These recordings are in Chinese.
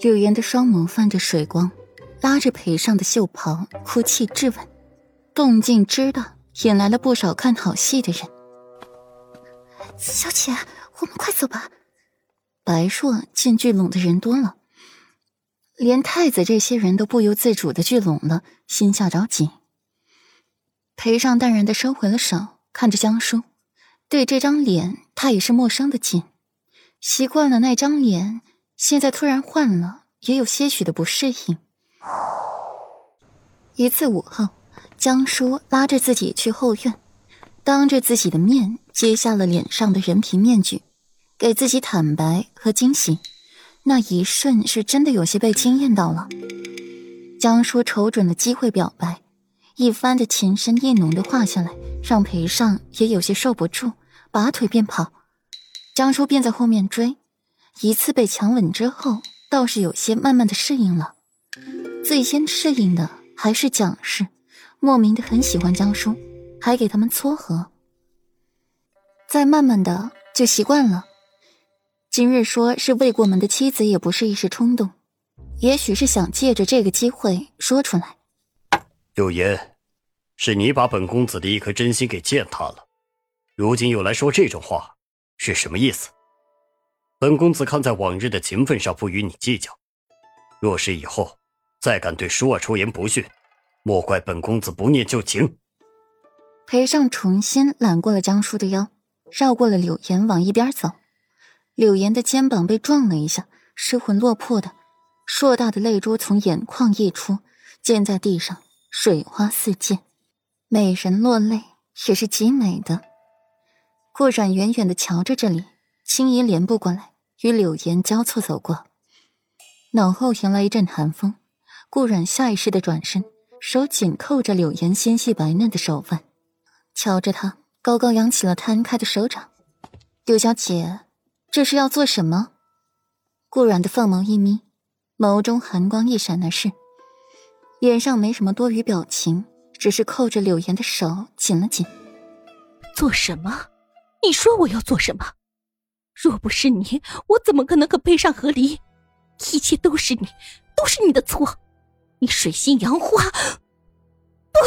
柳岩的双眸泛着水光，拉着裴尚的袖袍，哭泣质问，动静知道，引来了不少看好戏的人。小姐，我们快走吧。白硕见聚拢的人多了，连太子这些人都不由自主的聚拢了，心下着急。裴尚淡然的收回了手，看着江叔，对这张脸他也是陌生的紧，习惯了那张脸，现在突然换了，也有些许的不适应。一次午后，江叔拉着自己去后院，当着自己的面揭下了脸上的人皮面具，给自己坦白和惊喜。那一瞬是真的有些被惊艳到了。江叔瞅准了机会表白。一番的情深意浓的话下来，让裴尚也有些受不住，拔腿便跑。江叔便在后面追。一次被强吻之后，倒是有些慢慢的适应了。最先适应的还是蒋氏，莫名的很喜欢江叔，还给他们撮合。再慢慢的就习惯了。今日说是未过门的妻子，也不是一时冲动，也许是想借着这个机会说出来。柳岩，是你把本公子的一颗真心给践踏了，如今又来说这种话，是什么意思？本公子看在往日的情分上，不与你计较。若是以后再敢对舒儿出言不逊，莫怪本公子不念旧情。裴尚重新揽过了江叔的腰，绕过了柳岩往一边走。柳岩的肩膀被撞了一下，失魂落魄的，硕大的泪珠从眼眶溢出，溅在地上。水花四溅，美人落泪也是极美的。顾阮远远的瞧着这里，轻移连步过来，与柳岩交错走过，脑后迎来一阵寒风。顾阮下意识的转身，手紧扣着柳岩纤细白嫩的手腕，瞧着她高高扬起了摊开的手掌。柳小姐，这是要做什么？顾阮的凤眸一眯，眸中寒光一闪，而是。脸上没什么多余表情，只是扣着柳岩的手紧了紧。做什么？你说我要做什么？若不是你，我怎么可能和悲伤和离？一切都是你，都是你的错！你水性杨花！不！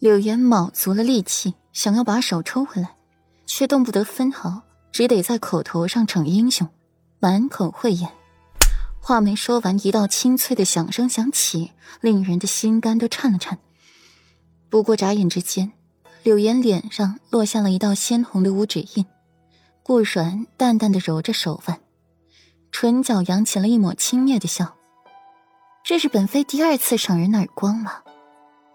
柳岩卯足了力气，想要把手抽回来，却动不得分毫，只得在口头上逞英雄，满口慧眼。话没说完，一道清脆的响声响起，令人的心肝都颤了颤。不过眨眼之间，柳岩脸上落下了一道鲜红的五指印。顾阮淡淡的揉着手腕，唇角扬起了一抹轻蔑的笑。这是本妃第二次赏人耳光了，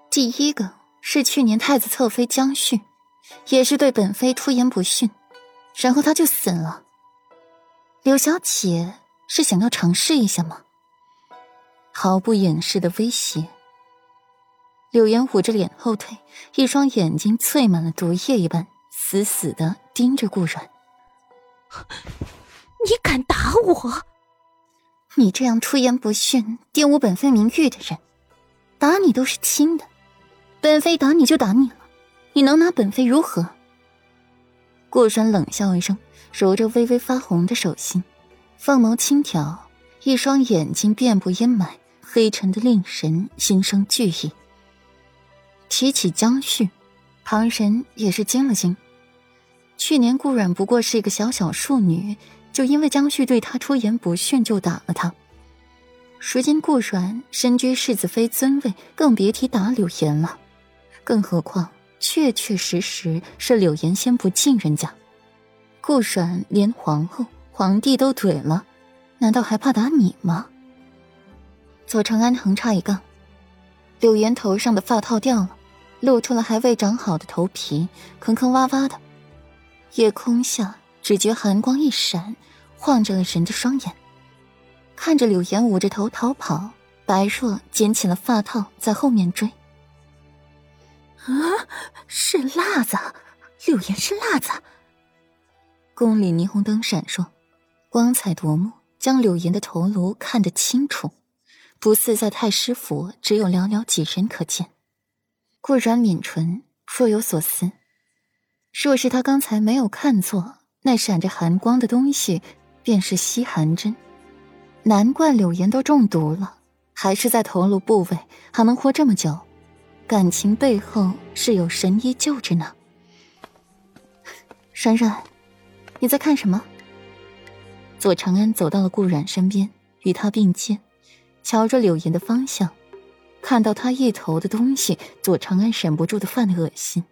第一个是去年太子侧妃江旭，也是对本妃出言不逊，然后他就死了。柳小姐。是想要尝试一下吗？毫不掩饰的威胁。柳岩捂着脸后退，一双眼睛淬满了毒液一般，死死的盯着顾阮。你敢打我？你这样出言不逊、玷污本妃名誉的人，打你都是轻的。本妃打你就打你了，你能拿本妃如何？顾阮冷笑一声，揉着微微发红的手心。凤眸轻挑，一双眼睛遍布阴霾，黑沉的令人心生惧意。提起江旭，旁人也是惊了惊。去年顾阮不过是一个小小庶女，就因为江旭对她出言不逊就打了她。如今顾阮身居世子妃尊位，更别提打柳岩了。更何况确确实实是柳岩先不敬人家，顾阮连皇后。皇帝都怼了，难道还怕打你吗？左长安横插一杠，柳岩头上的发套掉了，露出了还未长好的头皮，坑坑洼洼的。夜空下，只觉寒光一闪，晃着了人的双眼。看着柳岩捂着头逃跑，白若捡起了发套，在后面追。啊，是辣子，柳岩是辣子。宫里霓虹灯闪烁。光彩夺目，将柳岩的头颅看得清楚，不似在太师府只有寥寥几人可见。顾然抿唇，若有所思。若是他刚才没有看错，那闪着寒光的东西，便是吸寒针。难怪柳岩都中毒了，还是在头颅部位还能活这么久，感情背后是有神医救着呢。冉冉，你在看什么？左长安走到了顾冉身边，与他并肩，瞧着柳岩的方向，看到他一头的东西，左长安忍不住的犯恶心。